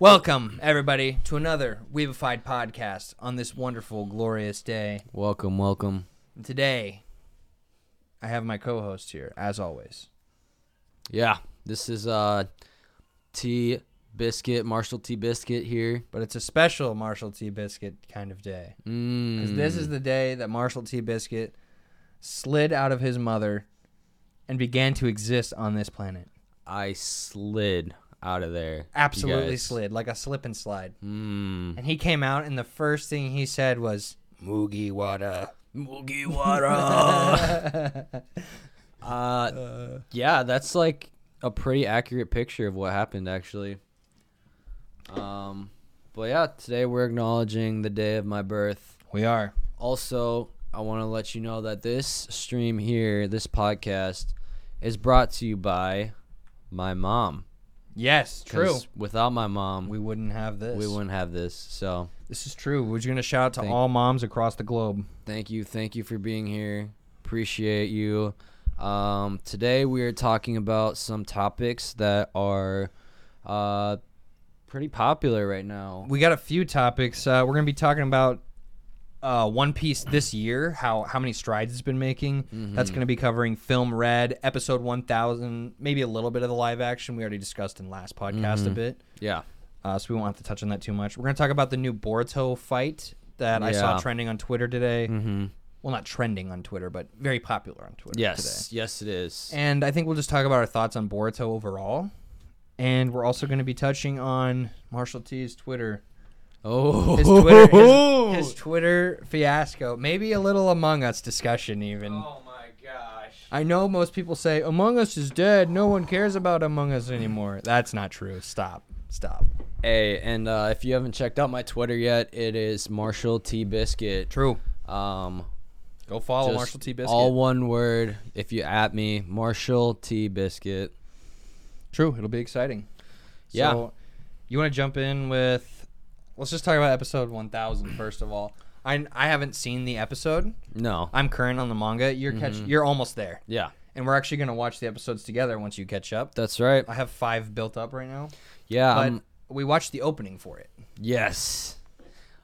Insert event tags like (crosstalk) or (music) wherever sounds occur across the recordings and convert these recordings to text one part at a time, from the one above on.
Welcome, everybody, to another Weebified podcast on this wonderful, glorious day. Welcome, welcome. And today, I have my co host here, as always. Yeah, this is uh T Biscuit, Marshal T Biscuit here. But it's a special Marshal T. Biscuit kind of day. Because Mm. this is the day that Marshal T. Biscuit slid out of his mother and began to exist on this planet. I slid out of there. Absolutely slid, like a slip and slide. Mm. And he came out, and the first thing he said was, Moogie Wada. Mugiwara. (laughs) uh, yeah, that's like a pretty accurate picture of what happened actually. Um, but yeah, today we're acknowledging the day of my birth. We are. Also, I want to let you know that this stream here, this podcast, is brought to you by my mom. Yes, 'Cause true. Without my mom, We wouldn't have this. we wouldn't have this. So This is true. We're just gonna shout out to Thank- all moms across the globe. thank you, thank you for being here. Appreciate you. Um, today we are talking about some topics that are uh, pretty popular right now. We got a few topics. Uh, we're gonna be talking about uh, One Piece this year. How how many strides it's been making. That's gonna be covering Film Red, episode one thousand, maybe a little bit of the live action. We already discussed in last podcast a bit, Yeah, uh, so we won't have to touch on that too much. We're gonna talk about the new Boruto fight that I saw trending on Twitter today. mm-hmm. Well, not trending on Twitter, but very popular on Twitter. yes, today. yes, it is. And I think we'll just talk about our thoughts on Boruto overall. And we're also going to be touching on Marshal T's Twitter. Oh, His Twitter, his, (laughs) his Twitter fiasco. Maybe a little Among Us discussion, even. oh my gosh. I know most people say Among Us is dead. No one cares about Among Us anymore. That's not true. Stop. Stop. Hey, and uh, if you haven't checked out my Twitter yet, it is Marshal T Biscuit. True. Um, Go follow Marshal T. Biscuit. All one word. If you at me, Marshal T Biscuit. True. It'll be exciting. Yeah. So, you want to jump in with? Let's just talk about episode 1000 first of all. I I haven't seen the episode. No. I'm current on the manga. You're catch. You're almost there, Yeah, and we're actually gonna watch the episodes together once you catch up. that's right. I have five built up right now, Yeah. but we watched the opening for it. yes.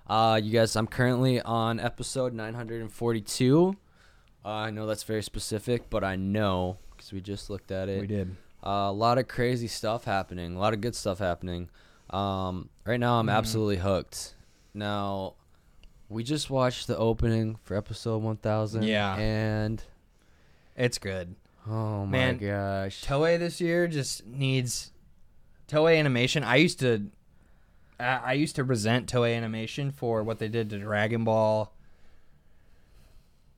Uh, you guys, I'm currently on episode 942. Uh, I know that's very specific, but I know because we just looked at it. We did. Uh, a lot of crazy stuff happening. A lot of good stuff happening. Um, right now, I'm Mhm. absolutely hooked. Now, we just watched the opening for episode 1000. Yeah. And It's good. oh my Man, gosh. Toei this year just needs Toei Animation. I used to, I I used to resent Toei Animation for what they did to Dragon Ball.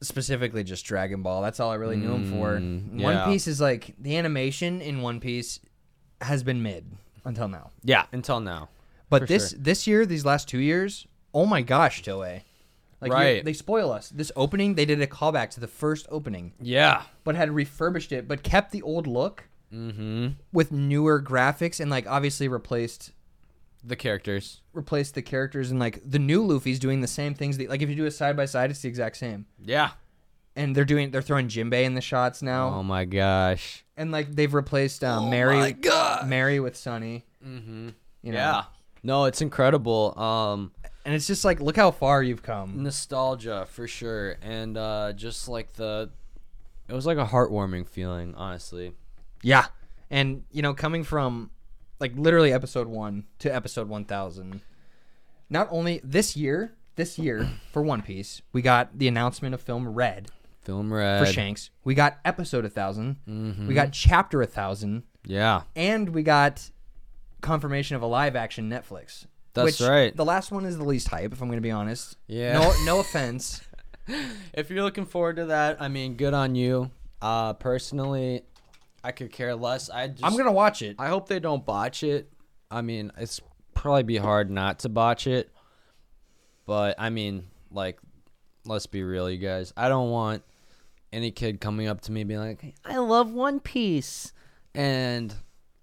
Specifically, just Dragon Ball. That's all I really knew them for. Mm, One. Piece is like the animation in One Piece has been mid until now. yeah, until now. But For this sure. this year, these last two years, oh my gosh, Toei. Like you- Right. they spoil us. This opening, they did a callback to the first opening, Yeah. but had refurbished it, but kept the old look Mm-hmm. with newer graphics and like obviously replaced The characters. replaced the characters and like the new Luffy's doing the same things. That, like if you do a side by side, it's the exact same. Yeah. And they're doing they're throwing Jinbei in the shots now, Oh my gosh. and like they've replaced um, Oh Merry. Merry with Sunny. Mm-hmm. You know? Yeah. No, it's incredible. Um, and it's just like look how far you've come. nostalgia for sure, and uh, just like the, it was like a heartwarming feeling, honestly. Yeah. And, you know, coming from like literally episode one to episode 1000, not only this year, this year for One Piece, we got the announcement of film Red Film red. for Shanks. We got episode 1000. Mm-hmm. We got chapter 1000. Yeah. And we got confirmation of a live action Netflix. That's which right. The last one is the least hype, if I'm going to be honest. Yeah. No, no offense. (laughs) if you're looking forward to that, I mean, good on you. Uh, personally, I could care less. I just, I'm going to watch it. I hope they don't botch it. I mean, it's probably be hard not to botch it. But I mean, like, let's be real, you guys. I don't want any kid coming up to me being like, "I love One Piece," and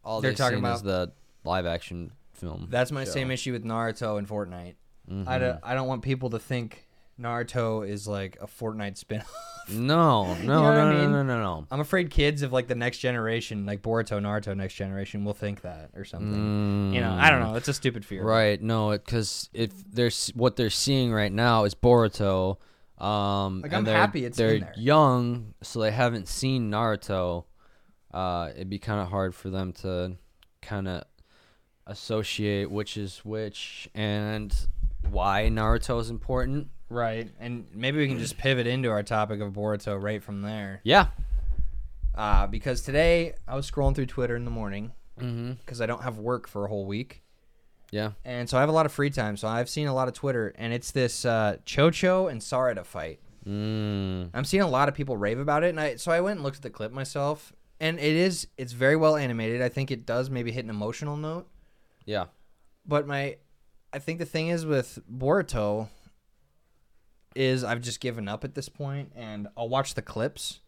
all They're talking talking is the live action film. That's my show. same issue with Naruto and Fortnite. I Mhm. don't, I don't want people to think Naruto is like a Fortnite spin. (laughs) No, no, (laughs) what no, I no, mean? no, no, no. I'm afraid kids of like the next generation, like Boruto, Naruto, next generation, will think that or something. You know, I don't know. It's a stupid fear. Mm. Right? No, because if there's what they're seeing right now is Boruto. Um, Like, and I'm they're, happy it's they're in there. young, so they haven't seen Naruto. Uh, it'd be kind of hard for them to kind of associate which is which and why Naruto is important. Right. And maybe we can just pivot into our topic of Boruto right from there. Yeah. Uh, because today I was scrolling through Twitter in the morning Mm-hmm. because I don't have work for a whole week. Yeah. And so I have a lot of free time. So I've seen a lot of Twitter, and it's this uh, Chocho and Sarada fight. Mm. I'm seeing a lot of people rave about it, and I so I went and looked at the clip myself, and it is it's very well animated. I think it does maybe hit an emotional note, Yeah. but my I think the thing is with Boruto is I've just given up at this point, and I'll watch the clips,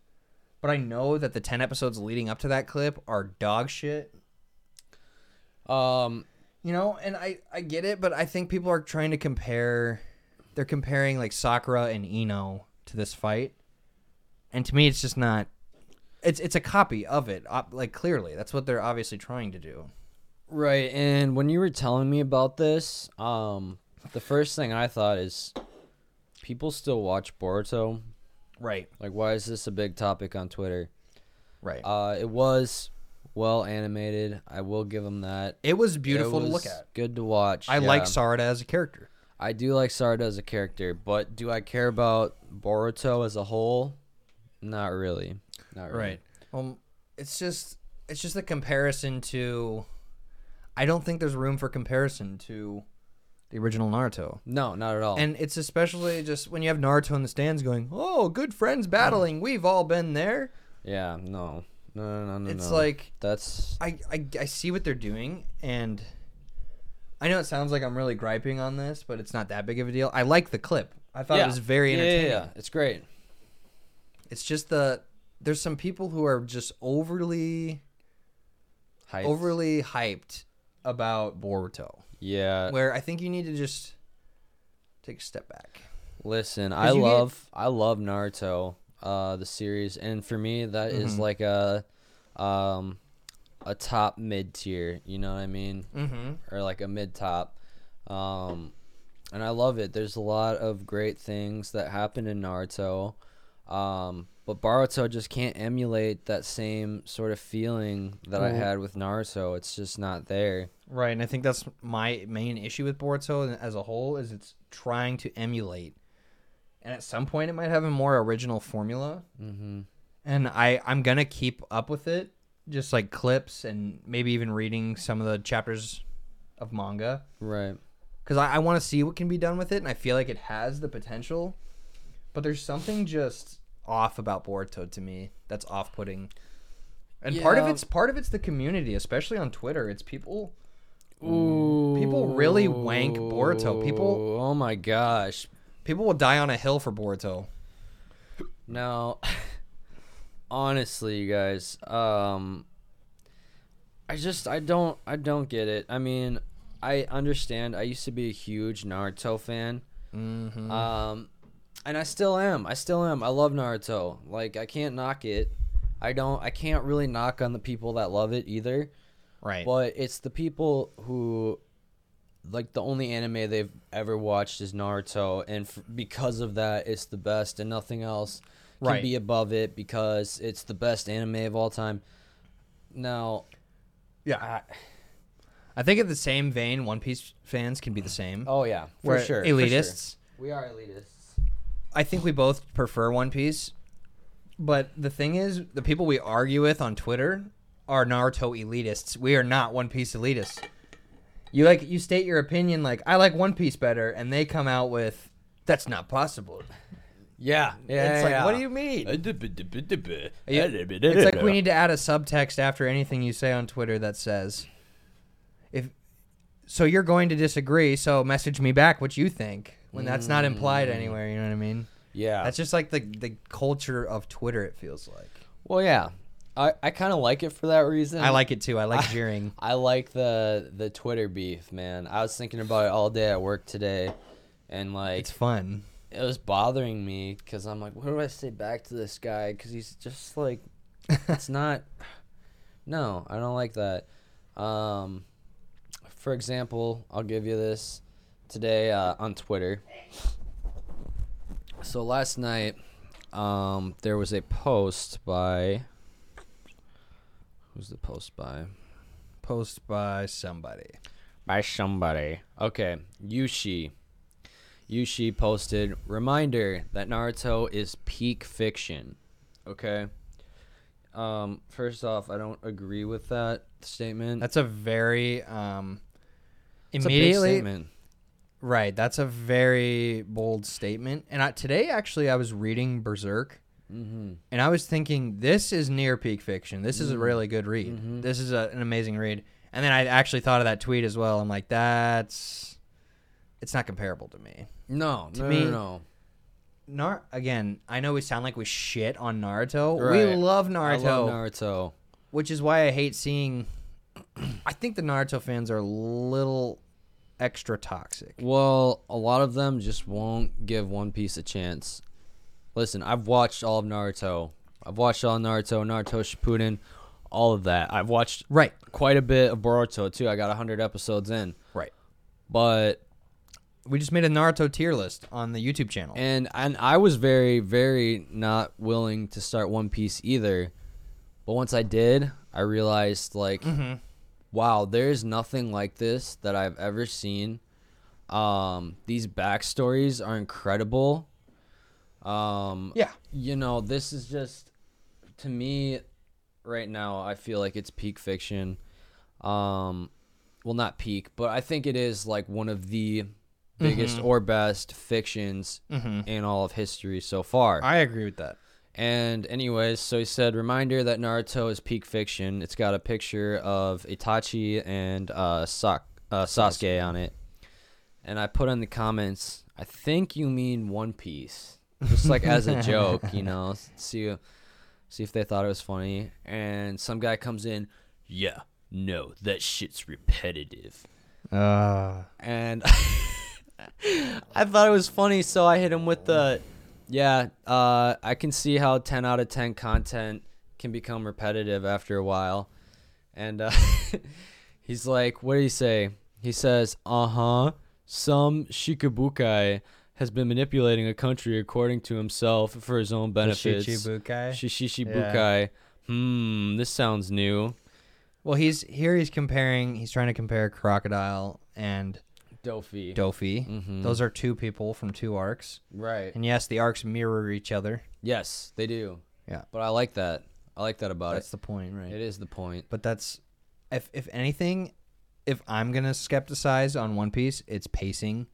but I know that the ten episodes leading up to that clip are dog shit. Um. You know, and I I get it, but I think people are trying to compare. They're comparing like Sakura and Ino to this fight, and to me, it's just not. It's it's a copy of it, like clearly. That's what they're obviously trying to do. Right, and when you were telling me about this, um, the first thing I thought is, people still watch Boruto. Right, Like, why is this a big topic on Twitter? right. Uh, it was well animated. I will give them that. it was It beautiful to look was at. Good to watch. I yeah. like Sarada as a character. I do like Sarada as a character, but do I care about Boruto as a whole? Not really. Not really. Right. Um, it's just it's just a comparison to. I don't think there's room for comparison to the original Naruto. No, not at all. And it's especially just when you have Naruto in the stands going, "Oh, good friends battling. We've all been there." yeah, no, no, no, no, no. It's no. like that's I, I I see what they're doing, and I know it sounds like I'm really griping on this, but it's not that big of a deal. I like the clip. I thought yeah. it was very Yeah, yeah. Yeah, it's great. It's just the there's some people who are just overly Hyped. overly hyped about Boruto, Yeah. where I think you need to just take a step back. Listen, I you get- love I love Naruto, uh, the series, and for me that is Mhm. like a, um, a top mid tier. You know what I mean? Mm-hmm. Or like a mid top. Um, and I love it. There's a lot of great things that happen in Naruto. Um, but Boruto just can't emulate that same sort of feeling that I had with Naruto. It's just not there. Right, and I think that's my main issue with Boruto as a whole is it's trying to emulate, and at some point it might have a more original formula. Mm-hmm. And I I'm gonna keep up with it, just like clips and maybe even reading some of the chapters of manga Right. because I, I want to see what can be done with it, and I feel like it has the potential. But there's something just off about Boruto to me that's off-putting. And part of it's part of it's the community, especially on Twitter. It's people Ooh. People really wank Boruto. People- Oh my gosh. People will die on a hill for Boruto. Now, (laughs) honestly, you guys, um, I just I don't I don't get it. I mean, I understand. I used to be a huge Naruto fan. Mm-hmm. Um, and I still am. I still am. I love Naruto. Like I can't knock it. I don't. I can't really knock on the people that love it either. right. But it's the people who, like, the only anime they've ever watched is Naruto, and f- because of that, it's the best, and nothing else can Right. be above it because it's the best anime of all time. Now, yeah. I, I think in the same vein, One Piece fans can be the same. oh yeah, for Where sure, for sure. elitists. We are elitists. I think we both prefer One Piece. But the thing is, the people we argue with on Twitter are Naruto elitists. We are not One Piece elitists. You like you state your opinion like I like One Piece better, and they come out with that's not possible. Yeah, yeah. it's like yeah. what do you mean? It's It's like we need to add a subtext after anything you say on Twitter that says, "If so, you're going to disagree. So message me back what you think." When that's not implied anywhere, you know what I mean? Yeah. That's just like the the culture of Twitter. It feels like. well, yeah. I, I kind of like it for that reason. I like it too. I like (laughs) jeering. I like the the Twitter beef, man. I was thinking about it all day at work today, and like It's fun. it was bothering me because I'm like, what do I say back to this guy? Because he's just like, (laughs) it's not. No, I don't like that. Um, for example, I'll give you this today uh, on Twitter. So last night, um, there was a post by. Who's the post by? Post by somebody. by somebody. Okay, Yushi. Yushi posted reminder that Naruto is peak fiction. Okay. Um, first off, I don't agree with that statement. That's a very um It's a big immediately statement. right. That's a very bold statement. And I, today, actually, I was reading Berserk, Mm-hmm. and I was thinking this is near peak fiction. This is a Mm. really good read. Mhm. This is a, an amazing read. And then I actually thought of that tweet as well. I'm like, that's it's not comparable to me. No, To no, me- no, no. Nar again, I know we sound like we shit on Naruto. We Right. love I Naruto, love Naruto. which is why I hate seeing. (clears throat) I think the Naruto fans are a little extra toxic. Well, a lot of them just won't give One Piece a chance. Listen, I've watched all of Naruto. I've watched all of Naruto, Naruto Shippuden, all of that. I've watched Right, quite a bit of Boruto too. I got 100 episodes in. right. But We just made a Naruto tier list on the YouTube channel. and and I was very very not willing to start One Piece either. But once I did, I realized like Mhm. wow, there's nothing like this that I've ever seen. Um these backstories are incredible. Um yeah, you know, this is just to me right now. I feel like it's peak fiction. Um, well, not peak, but I think it is like one of the biggest Mhm. or best fictions hmm in all of history so far. I agree with that. And anyways, so he said, reminder that Naruto is peak fiction. It's got a picture of Itachi and uh, Sak- uh, Sasuke on it. And I put in the comments, I think you mean One Piece, just like as a joke, you (laughs) know, see see if they thought it was funny. And some guy comes in, yeah, no, that shit's repetitive. Uh, And (laughs) I thought it was funny, so I hit him with the, yeah, uh, I can see how 10 out of 10 content can become repetitive after a while. And uh, (laughs) he's like, what did he say? He says, uh huh, some shikabukai has been manipulating a country according to himself for his own benefits. Shichibukai. Shishibukai. Hmm, this sounds new. well, he's here. He's comparing. He's trying to compare Crocodile and Doffy. Doffy. Mhm. Those are two people from two arcs, right. and yes, the arcs mirror each other. Yes, they do. Yeah. But I like that. I like that about it. That's the point, right? it. It is the point. But that's if if anything, if I'm gonna skepticize on One Piece, it's pacing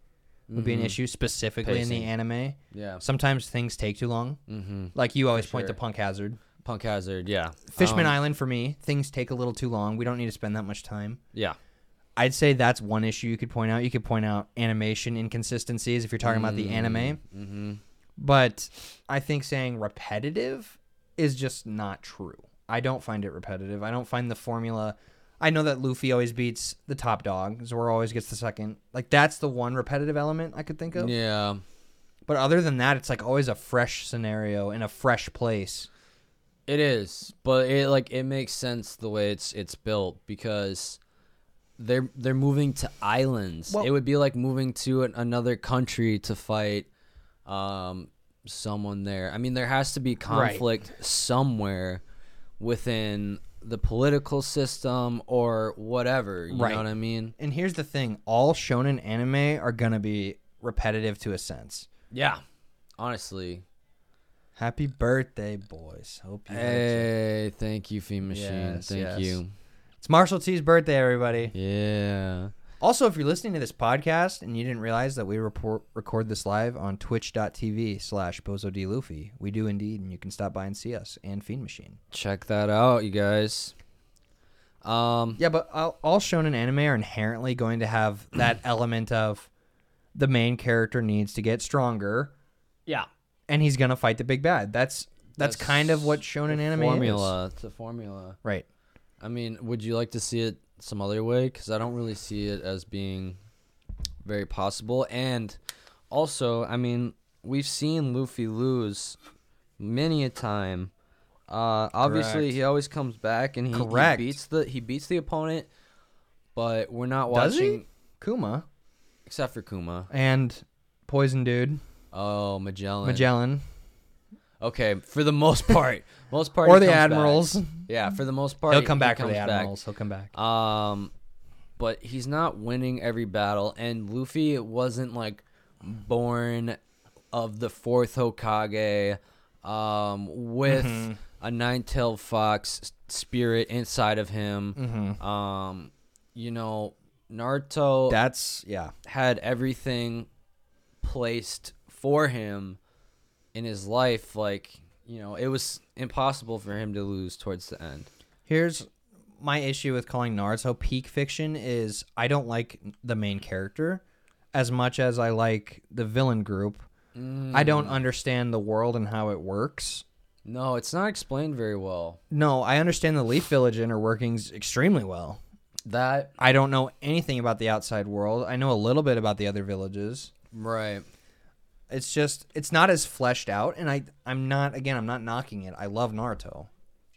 would be an Mhm. issue specifically in the anime. Yeah. Sometimes things take too long. Mm-hmm. Like you always point to. Punk Hazard. Punk Hazard. Yeah. Fishman Um, Island for me, things take a little too long. We don't need to spend that much time. Yeah. I'd say that's one issue you could point out. You could point out animation inconsistencies if you're talking about the anime. Mm-hmm. But I think saying repetitive is just not true. I don't find it repetitive. I don't find the formula. I know that Luffy always beats the top dog. Zoro always gets the second. Like that's the one repetitive element I could think of. Yeah. But other than that, it's like always a fresh scenario in a fresh place. It is, but it like it makes sense the way it's it's built because they're they're moving to islands. Well- it would be like moving to an, another country to fight um someone there. I mean, there has to be conflict somewhere within the political system or whatever. You Right. know what I mean? And here's the thing: all shonen anime are gonna be repetitive to a sense. Yeah. Honestly. Happy birthday, boys! Hope you. Hey, thank you, Fee Machine. Yes, thank yes. you. It's Marshal T's birthday, everybody. Yeah. Also, if you're listening to this podcast and you didn't realize that we report, record this live on twitch.tv slash bozo D Luffy, we do indeed, and you can stop by and see us and Fiend Machine. Check that out, you guys. Um, Yeah, but all, all shonen anime are inherently going to have (clears throat) that element of the main character needs to get stronger yeah. and he's going to fight the big bad. That's that's, kind of what shonen the anime formula. It's a formula. Right. I mean, would you like to see it some other way? Because I don't really see it as being very possible. And also, I mean, we've seen Luffy lose many a time. Uh, obviously, Correct. he always comes back and he, he beats the he beats the opponent, but we're not watching Kuma except for Kuma. and Poison Dude, Oh, Magellan. Magellan, Okay, for the most part, (laughs) most part or the comes back. Admirals. Yeah, for the most part, He'll he- come he back for the comes back. Admirals. He'll come back. Um, but he's not winning every battle, and Luffy wasn't like born of the fourth Hokage, um, with Mhm. a nine-tailed fox spirit inside of him. Mm-hmm. Um, you know, Naruto That's yeah. had everything placed for him in his life. Like, you know, it was impossible for him to lose towards the end. Here's my issue with calling Naruto peak fiction is I don't like the main character as much as I like the villain group. I don't mm. understand the world and how it works. No, it's not explained very well. No, I understand the Leaf Village inner workings extremely well. That I don't know anything about the outside world. I know a little bit about the other villages. right. It's just it's not as fleshed out and I I'm not again, I'm not knocking it. I love Naruto.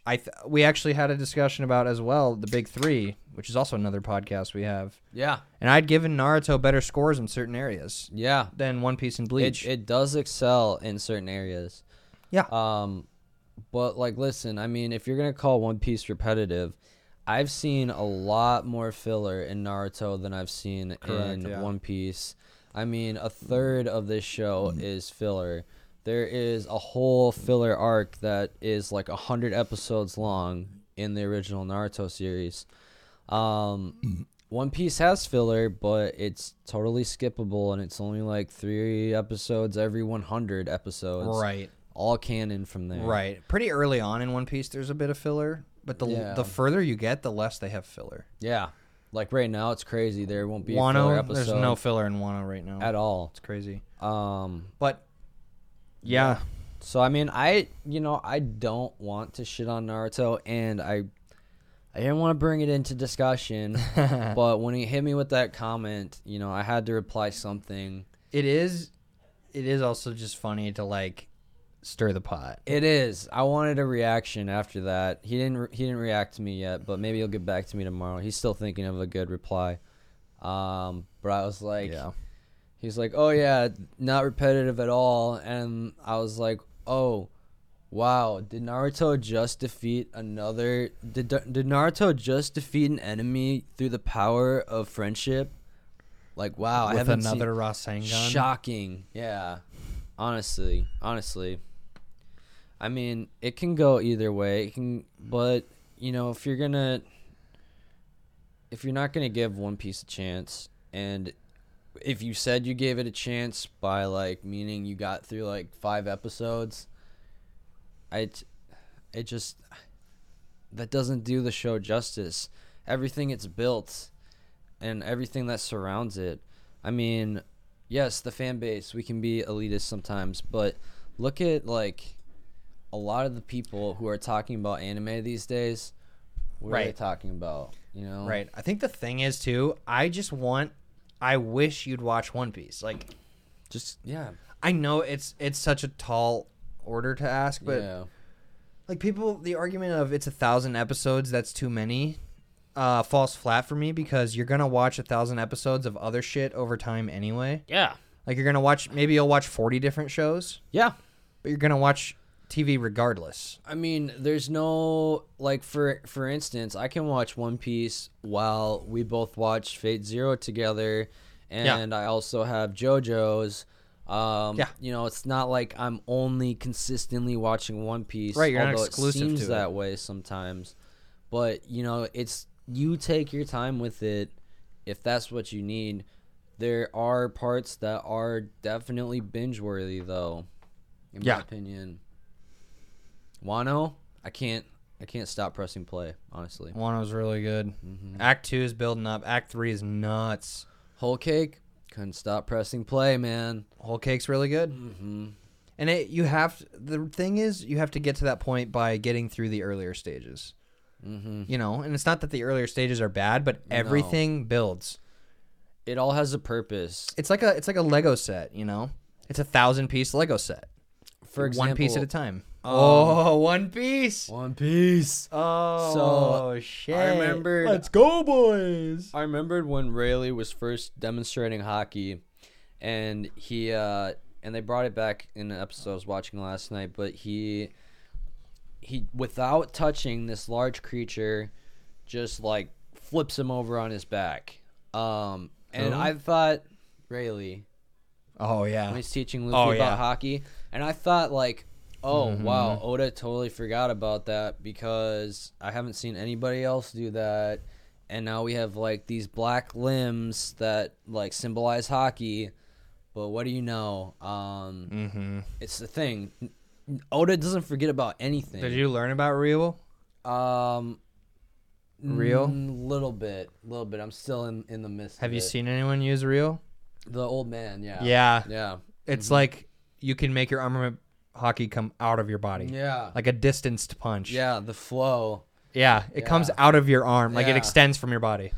I th- we actually had a discussion about as well the big 3, which is also another podcast we have. Yeah. And I'd given Naruto better scores in certain areas Yeah. than One Piece and It Bleach. it does excel in certain areas. yeah. Um but like listen, I mean, if you're going to call One Piece repetitive, I've seen a lot more filler in Naruto than I've seen Correct, in yeah. One Piece. I mean, a third of this show is filler. There is a whole filler arc that is like a hundred episodes long in the original Naruto series. Um, One Piece has filler, but it's totally skippable, and it's only like three episodes every 100 episodes. right. All canon from there. Right. Pretty early on in One Piece there's a bit of filler, but the Yeah. the further you get, the less they have filler. Yeah. Like right now, it's crazy. There won't be a filler episode there's no filler in Wano right now. at all. It's crazy. Um, But yeah, So I mean, I you know I don't want to shit on Naruto, and I I didn't want to bring it into discussion, (laughs) but when he hit me with that comment, you know, I had to reply something. it is it is also just funny to like stir the pot. It is. I wanted a reaction after that. He didn't. Re- he didn't react to me yet, but maybe he'll get back to me tomorrow. He's still thinking of a good reply. Um, but I was like, yeah. He's like, "Oh yeah, not repetitive at all." And I was like, "Oh, wow! Did Naruto just defeat another? Did did Naruto just defeat an enemy through the power of friendship? Like, wow! I haven't another seen, Rasengan. shocking. Yeah, honestly, honestly. I mean, it can go either way. It can, mm. but you know, if you're gonna, if you're not gonna give One Piece a chance, and if you said you gave it a chance by like meaning you got through like five episodes, I, it just that doesn't do the show justice. Everything it's built, and everything that surrounds it. I mean, yes, the fan base we can be elitist sometimes, but look at like a lot of the people who are talking about anime these days. What are they Right. talking about? You know, Right. I think the thing is too, I just want I wish you'd watch One Piece. Like Just yeah, I know it's it's such a tall order to ask, but yeah, like people the argument of it's a thousand episodes that's too many uh falls flat for me because you're gonna watch a thousand episodes of other shit over time anyway yeah, like you're gonna watch maybe you'll watch 40 different shows yeah. but you're gonna watch tv regardless I mean, there's no like for for instance, I can watch One Piece while we both watch Fate Zero together, and I also have JoJo's. Um, Yeah. you know, it's not like I'm only consistently watching One Piece. Right, you're not although exclusive it seems to it. that way sometimes. But you know, it's you take your time with it if that's what you need. There are parts that are definitely binge worthy, though. In Yeah. my opinion. Wano, I can't I can't stop pressing play, honestly. one was really good Mm-hmm. act two is building up act three is nuts Whole cake, couldn't stop pressing play, man. whole cake's really good Mm-hmm. and it you have the thing is you have to get to that point by getting through the earlier stages Mm-hmm. you know and it's not that the earlier stages are bad but everything builds It all has a purpose. it's like a it's like a lego set you know It's a thousand piece Lego set. For example, one piece at a time. um, oh, One Piece. One Piece. Oh, shit. I remembered- Let's go, boys. I remembered when Rayleigh was first demonstrating Haki, and he uh, and they brought it back in an episode I was watching last night. But he he without touching this large creature, just like flips him over on his back. Um, and Who? I thought Rayleigh Oh yeah. when he's teaching Luffy Oh, about yeah. Haki, and I thought like, oh Mhm. wow, Oda totally forgot about that because I haven't seen anybody else do that, and now we have like these black limbs that like symbolize Haki, but what do you know? Um, Mm-hmm. it's the thing. Oda doesn't forget about anything. Did you learn about Real? Um, Real? little bit, little bit. I'm still in in the midst. Have you it. seen anyone use Real? The old man? Yeah. Yeah. Yeah. It's like you can make your armament Haki come out of your body. Yeah. Like a distanced punch. Yeah. The flow. Yeah. It comes out of your arm. Like it extends from your body.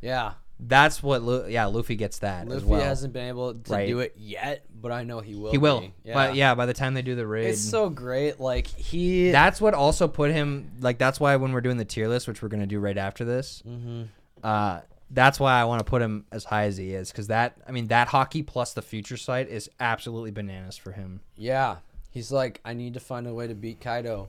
Yeah. That's what Lu- yeah, Luffy gets that as Luffy well. hasn't been able to Right. do it yet, but I know he will. he will. be. But yeah, by the time they do the raid. It's so great. Like he. that's what also put him like that's why when we're doing the tier list, which we're gonna do right after this, Mhm. uh that's why I want to put him as high as he is because that I mean that Haki plus the future sight is absolutely bananas for him. Yeah. He's like, I need to find a way to beat Kaido.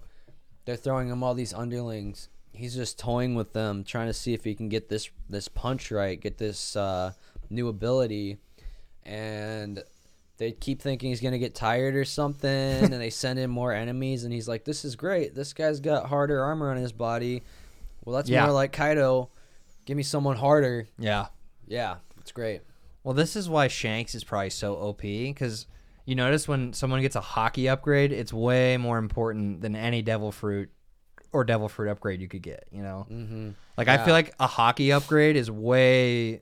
They're throwing him all these underlings. He's just toying with them, trying to see if he can get this this punch right, get this uh, new ability, and they keep thinking he's gonna get tired or something, and they send in more enemies, and he's like, "This is great. This guy's got harder armor on his body. Well, that's Yeah. more like Kaido. Give me someone harder. Yeah. Yeah, it's great. Well, this is why Shanks is probably so OP because you notice when someone gets a Haki upgrade, it's way more important than any Devil Fruit or Devil Fruit upgrade you could get. You know, Mm-hmm. like I feel like a Haki upgrade is way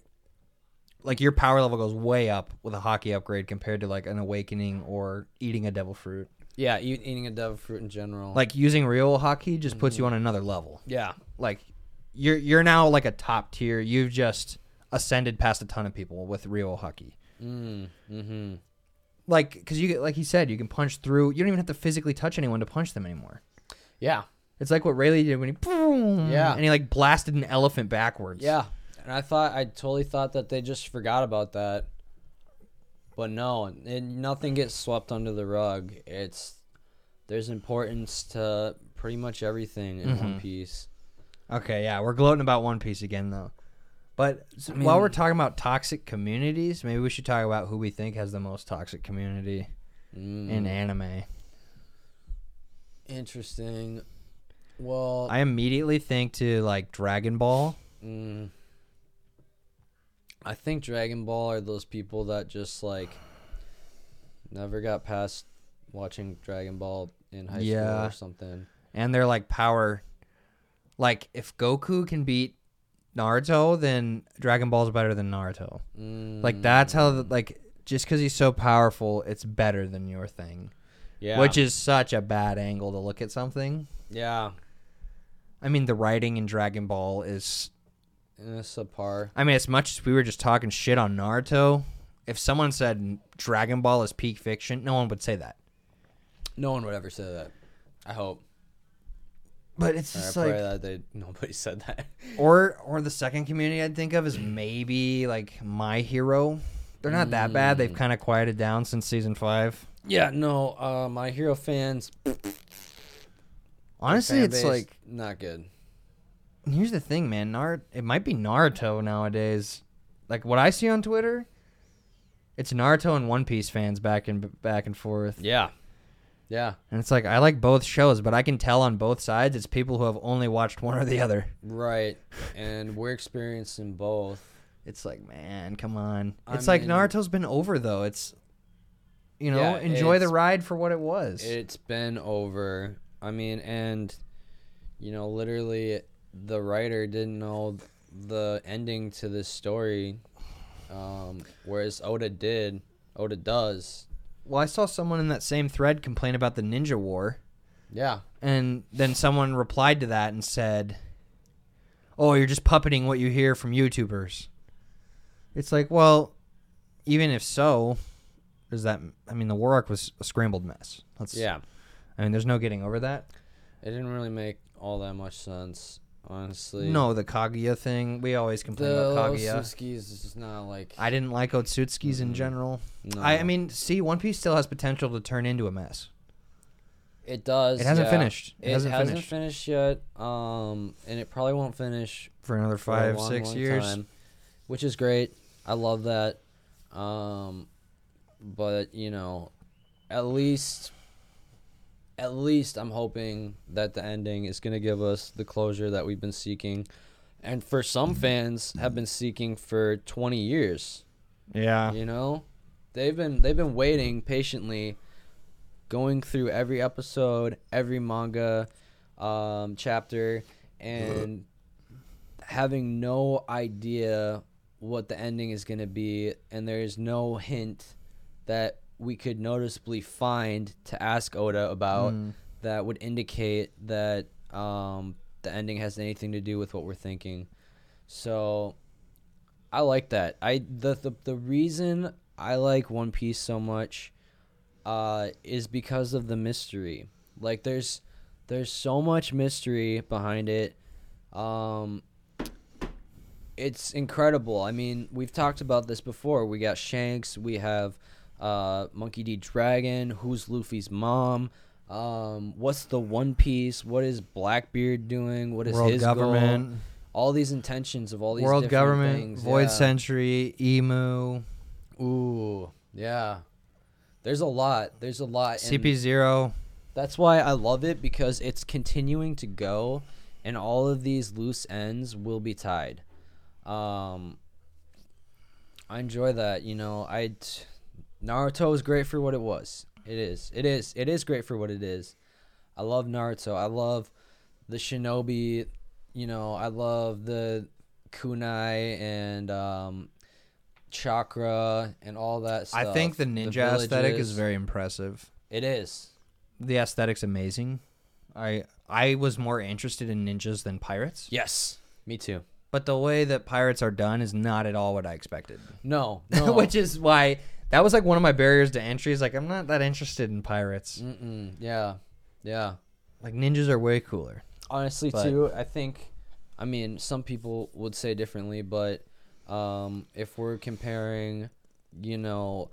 like your power level goes way up with a Haki upgrade compared to like an awakening or eating a Devil Fruit. Yeah, eating a devil fruit in general. Like using real Haki just puts you on another level. yeah, Like you're you're now like a top tier. You've just ascended past a ton of people with real Haki. mm, mm-hmm. like because you get like he said you can punch through you don't even have to physically touch anyone to punch them anymore Yeah, it's like what Rayleigh did when he boom, Yeah. and he like blasted an elephant backwards yeah. And I thought I totally thought that they just forgot about that, but no, it, nothing gets swept under the rug. It's there's importance to pretty much everything in One Mhm. Piece. Okay yeah we're gloating about one piece again though. But I while we're talking about toxic communities maybe we should talk about who we think has the most toxic community Mm, in anime. Interesting. Well, i immediately think to like dragon ball. Mm, I think Dragon Ball are those people that just like never got past watching Dragon Ball in high school or something. and they're like power like if goku can beat naruto then dragon ball's better than naruto Like that's how the, like just because he's so powerful, it's better than your thing. yeah, Which is such a bad angle to look at something. yeah, I mean, the writing in Dragon Ball is. subpar. I mean, as much as we were just talking shit on Naruto, if someone said Dragon Ball is peak fiction, no one would say that. No one would ever say that. I hope. But it's I just pray like, that they (laughs) nobody said that. or or the second community I'd think of is maybe like My Hero. They're not that bad. They've Mm. kind of quieted down since season five. yeah, no. Uh, my hero fans. (laughs) Honestly, fan it's base, like not good. Here's the thing, man. Nar- it might be Naruto nowadays. Like what I see on Twitter, it's Naruto and One Piece fans back and back and forth. Yeah, yeah, And it's like I like both shows, but I can tell on both sides it's people who have only watched one or the other. right. (laughs) and we're experiencing both. It's like, man, come on. I It's like Naruto's been over though. It's you know, Yeah, enjoy the ride for what it was. It's been over. I mean, and you know, literally, the writer didn't know the ending to this story, um, whereas Oda did. Oda does. Well, I saw someone in that same thread complain about the Ninja War. Yeah. And then someone replied to that and said, "Oh, you're just puppeting what you hear from YouTubers." It's like, well, even if so, Does that? I mean, the war arc was a scrambled mess. Let's, Yeah, I mean, there's no getting over that. it didn't really make all that much sense, honestly. No, the Kaguya thing. We always complain the about Kaguya. Otsutsukis is just not like. I didn't like Otsutsukis in Mhm. general. no. I, I mean, see, One Piece still has potential to turn into a mess. it does. It hasn't yeah. finished. It, It, hasn't, hasn't, finished finished yet. Um, and it probably won't finish for another for five, long, six long years. time, which is great. I love that. Um, but you know, at least, at least I'm hoping that the ending is gonna give us the closure that we've been seeking, and for some fans have been seeking for 20 years. Yeah. You know, they've been they've been waiting patiently, going through every episode, every manga um, chapter, and having no idea what the ending is going to be, and there's no hint that we could noticeably find to ask Oda about Mm. that would indicate that um, the ending has anything to do with what we're thinking. So I like that. I the the, the reason I like One Piece so much uh, is because of the mystery. Like there's there's so much mystery behind it. Um, it's incredible. I mean, we've talked about this before. We got Shanks. We have uh, Monkey D. Dragon. Who's Luffy's mom? Um, what's the One Piece? What is Blackbeard doing? What is World his goal? government, All these intentions of all these world government, things. Void yeah. Century, Imu, Ooh, yeah. There's a lot. There's a lot. CP Zero. That's why I love it because it's continuing to go, and all of these loose ends will be tied. Um, I enjoy that. You know, I Naruto is great for what it was. It is. It is. It is great for what it is. I love Naruto. I love the Shinobi. You know, I love the kunai and um, chakra and all that stuff. I think the ninja aesthetic is very impressive. It is. The aesthetic's amazing. I I was more interested in ninjas than pirates, Yes. Me too. but the way that pirates are done is not at all what I expected. No. (laughs) no. Which is why that was like one of my barriers to entry. Is like I'm not that interested in pirates. Mm-mm. Yeah. Yeah. Like ninjas are way cooler. Honestly, But- too, I think, I mean, some people would say differently, but um, if we're comparing, you know,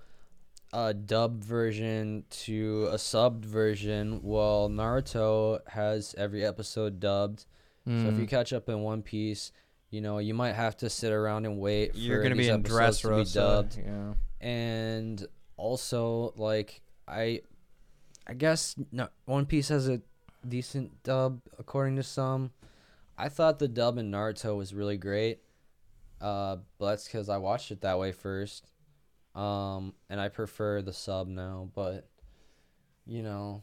a dubbed version to a subbed version, well, Naruto has every episode dubbed. So if Mm. you catch up in One Piece, you know, you might have to sit around and wait You're for gonna be in dress to be dubbed. Yeah. And also like I I guess no One Piece has a decent dub according to some. I thought the dub in Naruto was really great. Uh but that's cuz I watched it that way first. Um and I prefer the sub now, but you know,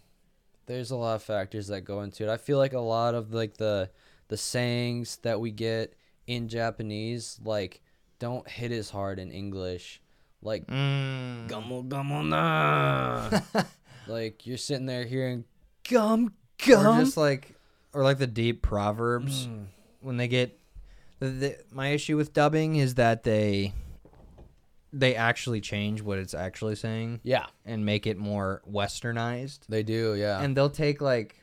there's a lot of factors that go into it. I feel like a lot of like the the sayings that we get in Japanese like don't hit as hard in English. Like Mm. Gummo gummo na. (laughs) like you're sitting there hearing gum Or gum. just like, or like the deep proverbs Mm. when they get. The, the, my issue with dubbing is that they they actually change what it's actually saying Yeah, and make it more westernized. they do. Yeah, and they'll take like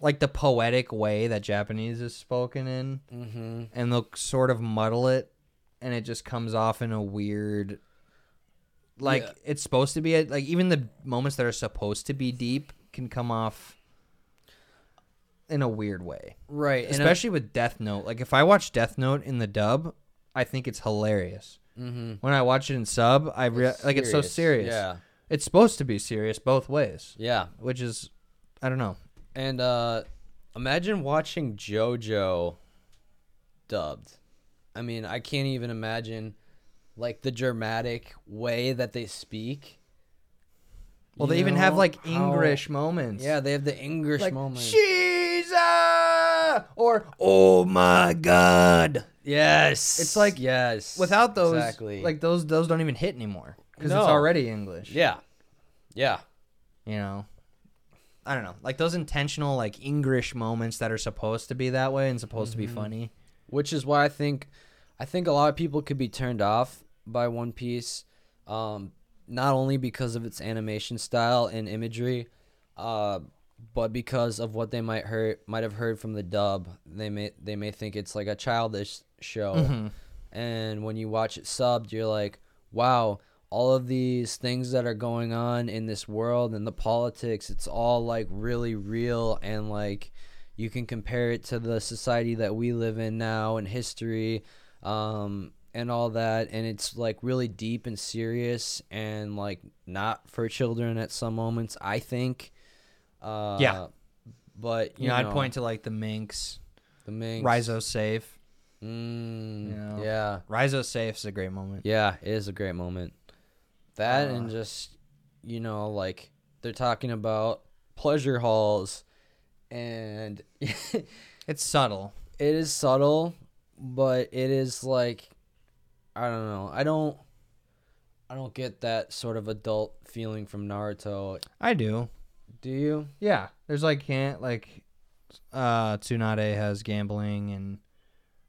like the poetic way that Japanese is spoken in mm-hmm. and they'll sort of muddle it and it just comes off in a weird like Yeah. it's supposed to be a, like even the moments that are supposed to be deep can come off in a weird way right. especially with death note like if i watch death note in the dub i think it's hilarious mm-hmm. when i watch it in sub i re- like it's so serious Yeah, it's supposed to be serious both ways yeah. which is i don't know And uh imagine watching JoJo dubbed. I mean, I can't even imagine like the dramatic way that they speak. well You they even have like how- english moments Yeah, they have the English like moment. Jesus or oh my god. yes. It's like, yes. Without those, exactly. like those, those don't even hit anymore because No. it's already English. yeah. Yeah. you know. I don't know, like those intentional like English moments that are supposed to be that way and supposed to be Mhm. funny. Which is why I think I think a lot of people could be turned off by One Piece um, not only because of its animation style and imagery, uh, but because of what they might heard might have heard from the dub. They may they may think it's like a childish show, Mhm. and when you watch it subbed, you're like, wow. All of these things that are going on in this world and the politics, it's all like really real and like you can compare it to the society that we live in now and history um, and all that and it's like really deep and serious and like not for children at some moments i think uh, Yeah. but You, you, know, know, I'd point to like the Minks, the main Raizo Safe. mm, You know. yeah Raizo Safe is a great moment. yeah it is a great moment that Uh, and just you know like they're talking about pleasure halls and (laughs) It's subtle. it is subtle, but it is like I don't know. I don't I don't get that sort of adult feeling from Naruto. I do. Do you? Yeah, there's like can't like uh Tsunade has gambling and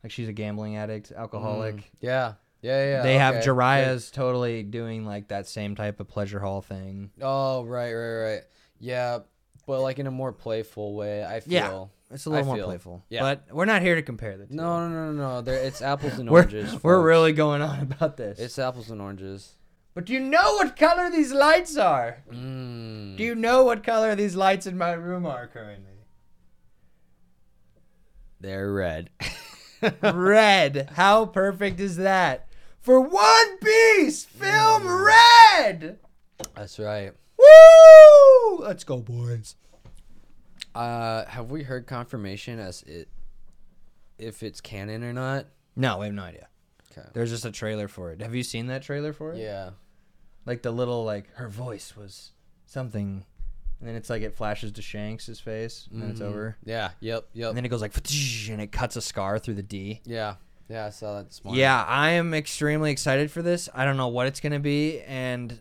like she's a gambling addict, alcoholic. Mm, yeah. Yeah, yeah. they have okay. Jiraiya's totally doing like that same type of pleasure hall thing. Oh, right, right, right. Yeah, but like in a more playful way, I Yeah. feel. It's a little I more feel- playful. yeah. But we're not here to compare the two. No, no, no, no, no. There it's apples and (laughs) we're, oranges. we're really going on about this. It's apples and oranges. but do you know what color these lights are? Mm. Do you know what color these lights in my room are currently? They're red. (laughs) red. How perfect is that? For One Piece, film red. That's right. Woo! Let's go, boys. Uh, have we heard confirmation as it if it's canon or not? No, we have no idea. Okay. There's just a trailer for it. Have you seen that trailer for it? Yeah. Like the little like her voice was something, and then it's like it flashes to Shanks' face, and then it's Mhm. over, Yeah. Yep. Yep. and then it goes like and it cuts a scar through the D. yeah. Yeah. I saw that this morning. Yeah, I am extremely excited for this. I don't know what it's going to be, and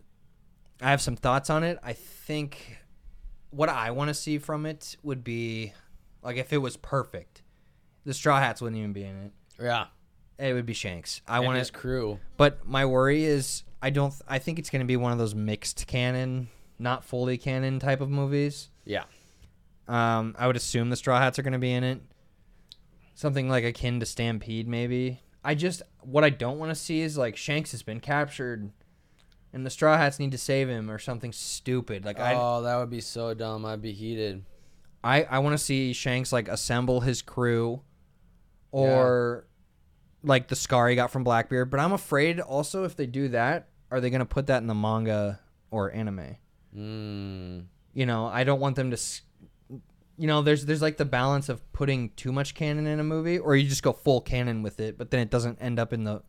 I have some thoughts on it. I think what I want to see from it would be like if it was perfect, the Straw Hats wouldn't even be in it. Yeah. It would be Shanks. I want his crew. but my worry is I don't. I think it's going to be one of those mixed canon, not fully canon type of movies. Yeah. Um, I would assume the Straw Hats are going to be in it. Something like akin to Stampede, maybe. I just what I don't want to see is like Shanks has been captured, and the Straw Hats need to save him or something stupid. Like I, oh, that would be so dumb. I'd be heated. I, I want to see Shanks like assemble his crew, or like the scar he got from Blackbeard. But I'm afraid also if they do that, are they going to put that in the manga or anime? Mm. you know i don't want them to you know there's there's like the balance of putting too much canon in a movie or you just go full canon with it but then it doesn't end up in the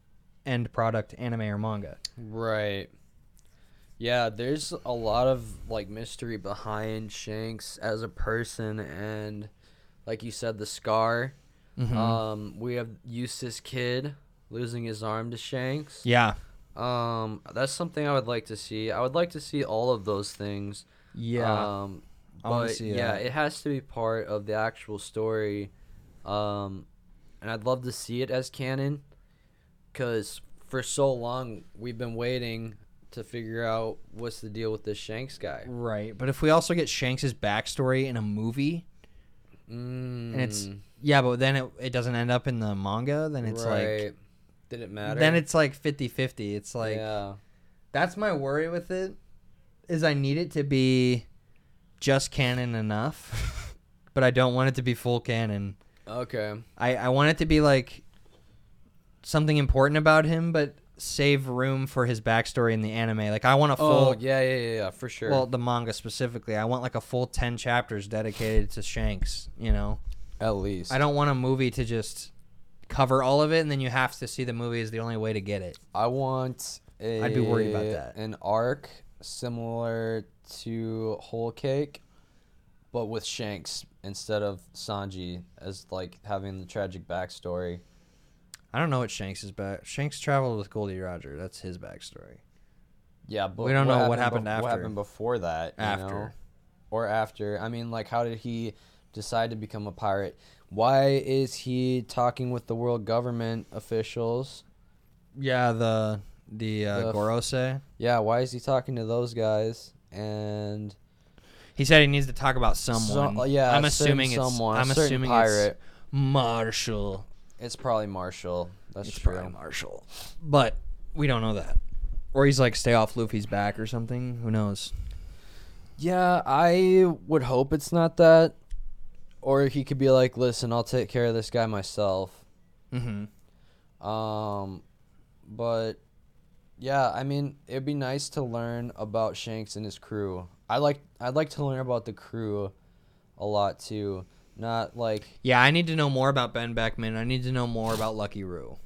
end product anime or manga Right. Yeah, there's a lot of like mystery behind Shanks as a person and like you said the scar. Mhm. Um we have Eustass Kid losing his arm to Shanks. yeah Um that's something I would like to see. I would like to see all of those things. yeah Um but see yeah, that. it has to be part of the actual story. Um and I'd love to see it as canon cuz for so long we've been waiting to figure out what's the deal with this Shanks guy. right but if we also get shanks's backstory in a movie Mm, and it's yeah but then it, it doesn't end up in the manga then it's like did it matter? then it's like 50-50 it's like yeah. that's my worry with it is i need it to be just canon enough (laughs) but i don't want it to be full canon Okay. I, I want it to be like something important about him, but save room for his backstory in the anime. Like I want a full, Oh, yeah, yeah, yeah, yeah, for sure. well, the manga specifically. I want like a full ten chapters dedicated to Shanks. You know, at least. I don't want a movie to just cover all of it, and then you have to see the movie is the only way to get it. I want a I'd be worried about that. An arc similar to Whole Cake, but with Shanks instead of Sanji as like having the tragic backstory. I don't know what Shanks is back. Shanks traveled with Gol D. Roger. That's his backstory. Yeah, but We don't know what bef- happened after. What happened before that? you After. know? or after? I mean, like, how did he decide to become a pirate? Why is he talking with the world government officials? Yeah, the the uh, The Gorosei. Yeah, why is he talking to those guys? And He said he needs to talk about someone. So- yeah, I'm assuming it's someone, a I'm assuming pirate. it's Marshall. It's probably Marshall. That's it's true. probably Marshall, but we don't know that. Or he's like stay off Luffy's back or something. Who knows? Yeah, I would hope it's not that. Or he could be like, "Listen, I'll take care of this guy myself." Mm-hmm. Um, but yeah, I mean, it'd be nice to learn about Shanks and his crew. I like I'd like to learn about the crew a lot too. Not like Yeah, I need to know more about Ben Beckman. I need to know more about Lucky Roux.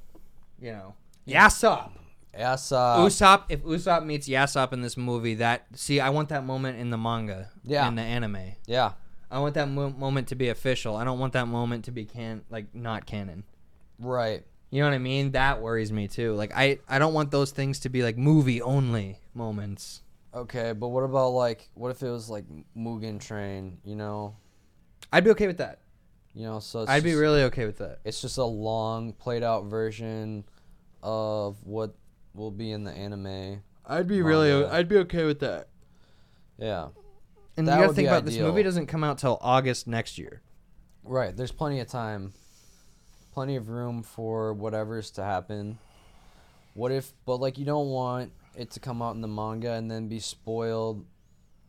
You know, Yasopp. Asa. Usopp. If Usopp meets Yasopp in this movie, that see, I want that moment in the manga. Yeah. In the anime, yeah, I want that mo- moment to be official. I don't want that moment to be can like not canon. right. You know what I mean? That worries me too. Like I, I don't want those things to be like movie only moments. Okay, but what about like what if it was like Mugen Train? You know, I'd be okay with that. you know. So it's I'd be just- really okay with that. It's just a long, played out version of what will be in the anime. I'd be really- I'd be okay with that. Yeah. And That you gotta think about this movie doesn't come out till August next year. Right. There's plenty of time. Plenty of room for whatever's to happen. What if but like you don't want it to come out in the manga and then be spoiled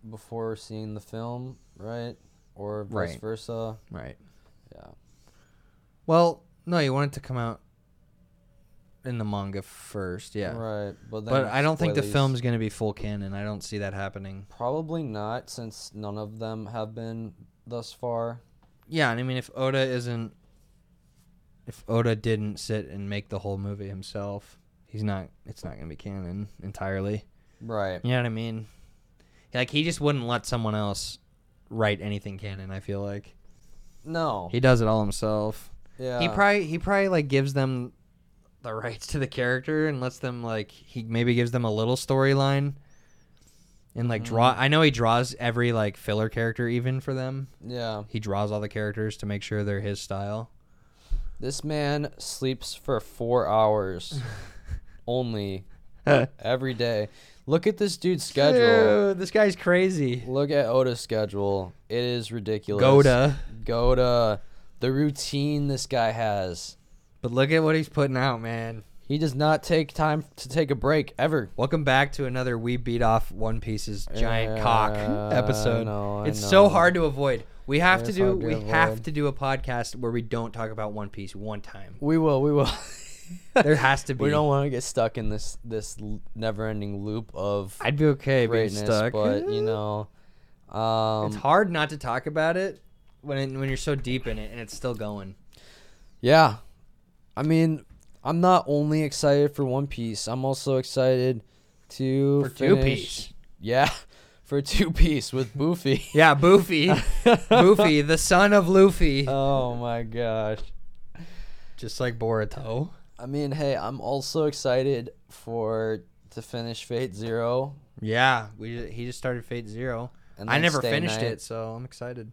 before seeing the film, right? Or vice Right. versa. Right. Yeah. Well, no, you want it to come out in the manga first, yeah. Right. But then But I don't think the spoilies- film's gonna be full canon. I don't see that happening. probably not since none of them have been thus far. Yeah, and I mean, if Oda isn't, if Oda didn't sit and make the whole movie himself, he's not. It's not gonna be canon entirely. Right. You know what I mean? Like he just wouldn't let someone else write anything canon. I feel like No. he does it all himself. yeah. He probably he probably like gives them the rights to the character and lets them like he maybe gives them a little storyline. And like draw, mm-hmm. I know he draws every like filler character even for them. yeah. He draws all the characters to make sure they're his style. This man sleeps for four hours (laughs) only (laughs) every day. Look at this dude's schedule. Dude, this guy's crazy. Look at Oda's schedule. It is ridiculous. Goda. Goda. The routine this guy has. But look at what he's putting out, man. He does not take time to take a break ever. Welcome back to another We Beat Off One Piece's giant Yeah, cock I (laughs) episode. know, I it's so hard to avoid. We have to do to we have to do a podcast where we don't talk about One Piece one time. We will. We will. (laughs) There has to (laughs) be. we don't want to get stuck in this this never-ending loop of I'd be okay being stuck. but you know, um, it's hard not to talk about it when it, when you're so deep in it and it's still going. Yeah. I mean, I'm not only excited for One Piece, I'm also excited to For Two finish- Piece. Yeah. (laughs) For Two Piece with Boofy. (laughs) Yeah, Boofy, Boofy, the son of Luffy, oh my gosh. just like Boruto. I mean, hey, I'm also excited for to finish Fate Zero. Yeah, we he just started Fate Zero. And I never Stay finished Night. it, so I'm excited.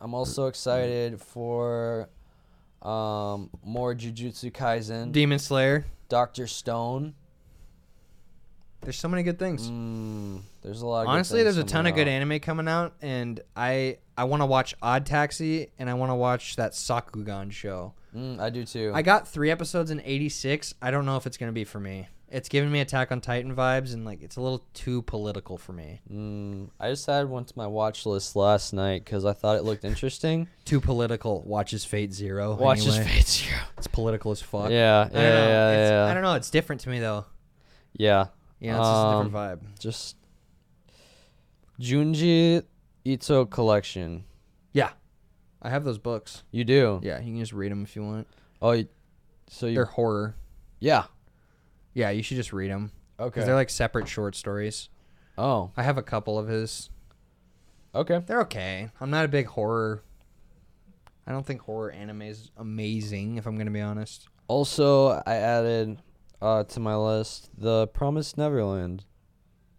I'm also excited for um more Jujutsu Kaisen. Demon Slayer. Doctor Stone. There's so many good things. Mm, there's a lot. Of good Honestly, there's a ton coming of good anime coming out, and I I want to watch Odd Taxi, and I want to watch that Sakugan show. Mm, I do too. I got three episodes in '86. I don't know if it's gonna be for me. It's giving me Attack on Titan vibes, and like it's a little too political for me. Mm, I just added one to my watch list last night because I thought it looked interesting. (laughs) Too political. Watches Fate Zero. Watches anyway. Fate Zero. (laughs) It's political as fuck. Yeah, I yeah, know. yeah, It's- yeah. I don't know. It's different to me though. Yeah, Yeah, it's just a Um, different vibe. just Junji Ito collection. Yeah, I have those books. You do? Yeah, you can just read them if you want. Oh, you, so you? They're horror. yeah. Yeah, you should just read them Okay. because they're like separate short stories. oh, I have a couple of his. okay. They're okay. I'm not a big horror. I don't think horror anime is amazing, if I'm gonna be honest. Also, I added uh, to my list the Promised Neverland.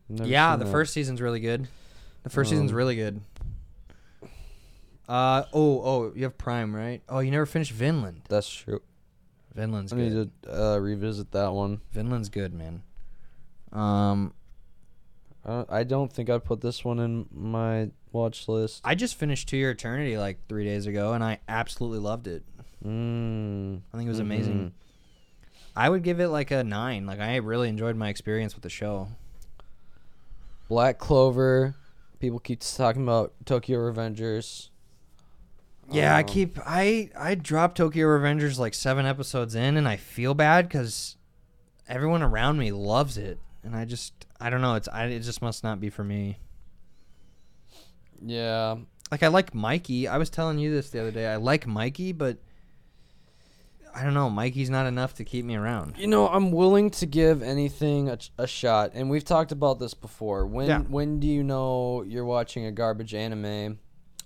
Never yeah, seen the that. first season's really good. The first season's Um, really good. Uh oh oh you have Prime right? Oh you never finished Vinland. That's true. Vinland's I need to uh, revisit that one. Vinland's good man. Um, Uh, I don't think I'd put this one in my watch list. I just finished To Your Eternity like three days ago, and I absolutely loved it. Mm. I think it was amazing. I would give it like a nine. Like I really enjoyed my experience with the show. Black Clover. People keep talking about Tokyo Revengers. Yeah, I Um, keep I I dropped Tokyo Revengers like seven episodes in, and I feel bad because everyone around me loves it, and I just I don't know. It's I it just must not be for me. Yeah. Like I like Mikey. I was telling you this the other day. I like Mikey, but I don't know. Mikey's not enough to keep me around. You know, I'm willing to give anything a, a shot, and we've talked about this before. When Yeah. when do you know you're watching a garbage anime?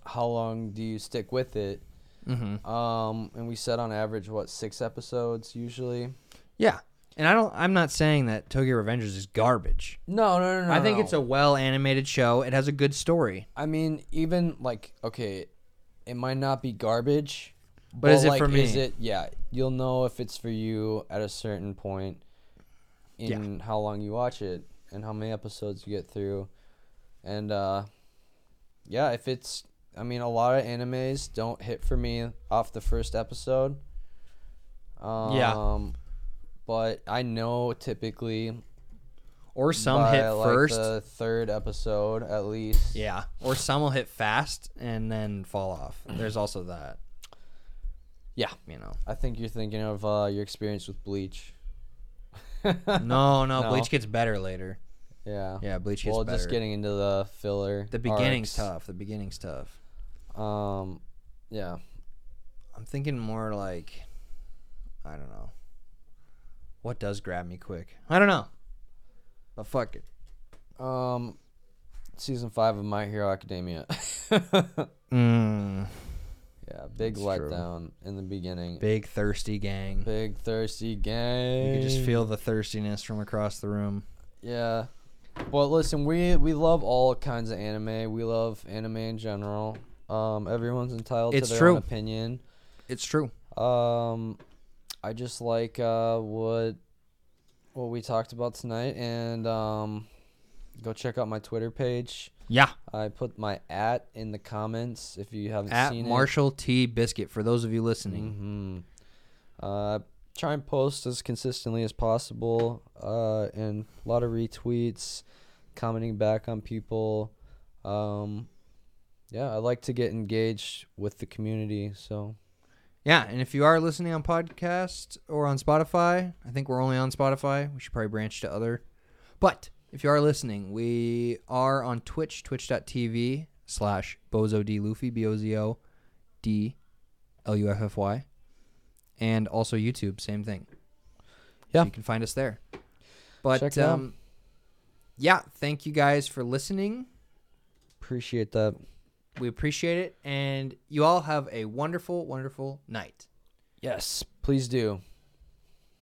How long do you stick with it? Mm-hmm. Um, and we said on average what six episodes usually. Yeah, and I don't. I'm not saying that Tokyo Revengers is garbage. No, no, no, no. I think no. it's a well animated show. It has a good story. I mean, even like okay, it might not be garbage, But is it like, for me? Is it? Yeah, you'll know if it's for you at a certain point in how long you watch it and how many episodes you get through, and uh, yeah, if it's. I mean, a lot of animes don't hit for me off the first episode. Um, Yeah. But I know typically Or some by, hit like, first. the third episode at least. Yeah. Or some will hit fast and then fall off. There's also that. Yeah. You know. I think you're thinking of uh, your experience with Bleach. (laughs) No, no, No. Bleach gets better later. Yeah. Yeah, Bleach gets better. well, better. just getting into the filler. the beginning's arcs. tough. The beginning's tough. Um, yeah. I'm thinking more like I don't know. What does grab me quick? I don't know. But fuck it. Um, season five of My Hero Academia. (laughs) Mm, big That's true. letdown in the beginning. big thirsty gang. Big thirsty gang. You could just feel the thirstiness from across the room. Yeah. But listen, we we love all kinds of anime. We love anime in general. Um, everyone's entitled It's to their true. own opinion. It's true. Um, I just like uh what what we talked about tonight, and um, go check out my Twitter page. Yeah. I put my at in the comments if you haven't At seen Marshal T Biscuit for those of you it. listening. hmm Uh, try and post as consistently as possible. Uh, and a lot of retweets, commenting back on people. Um, yeah, I like to get engaged with the community. So Yeah, and if you are listening on podcast or on Spotify, I think we're only on Spotify. We should probably branch to other. But if you are listening, we are on Twitch, twitch.tv slash Bozo D Luffy, B O Z O D L U F F Y. And also YouTube, same thing. Yeah. So you can find us there. But Check it out. um yeah, thank you guys for listening. appreciate that. We appreciate it and you all have a wonderful wonderful night. Yes, please do.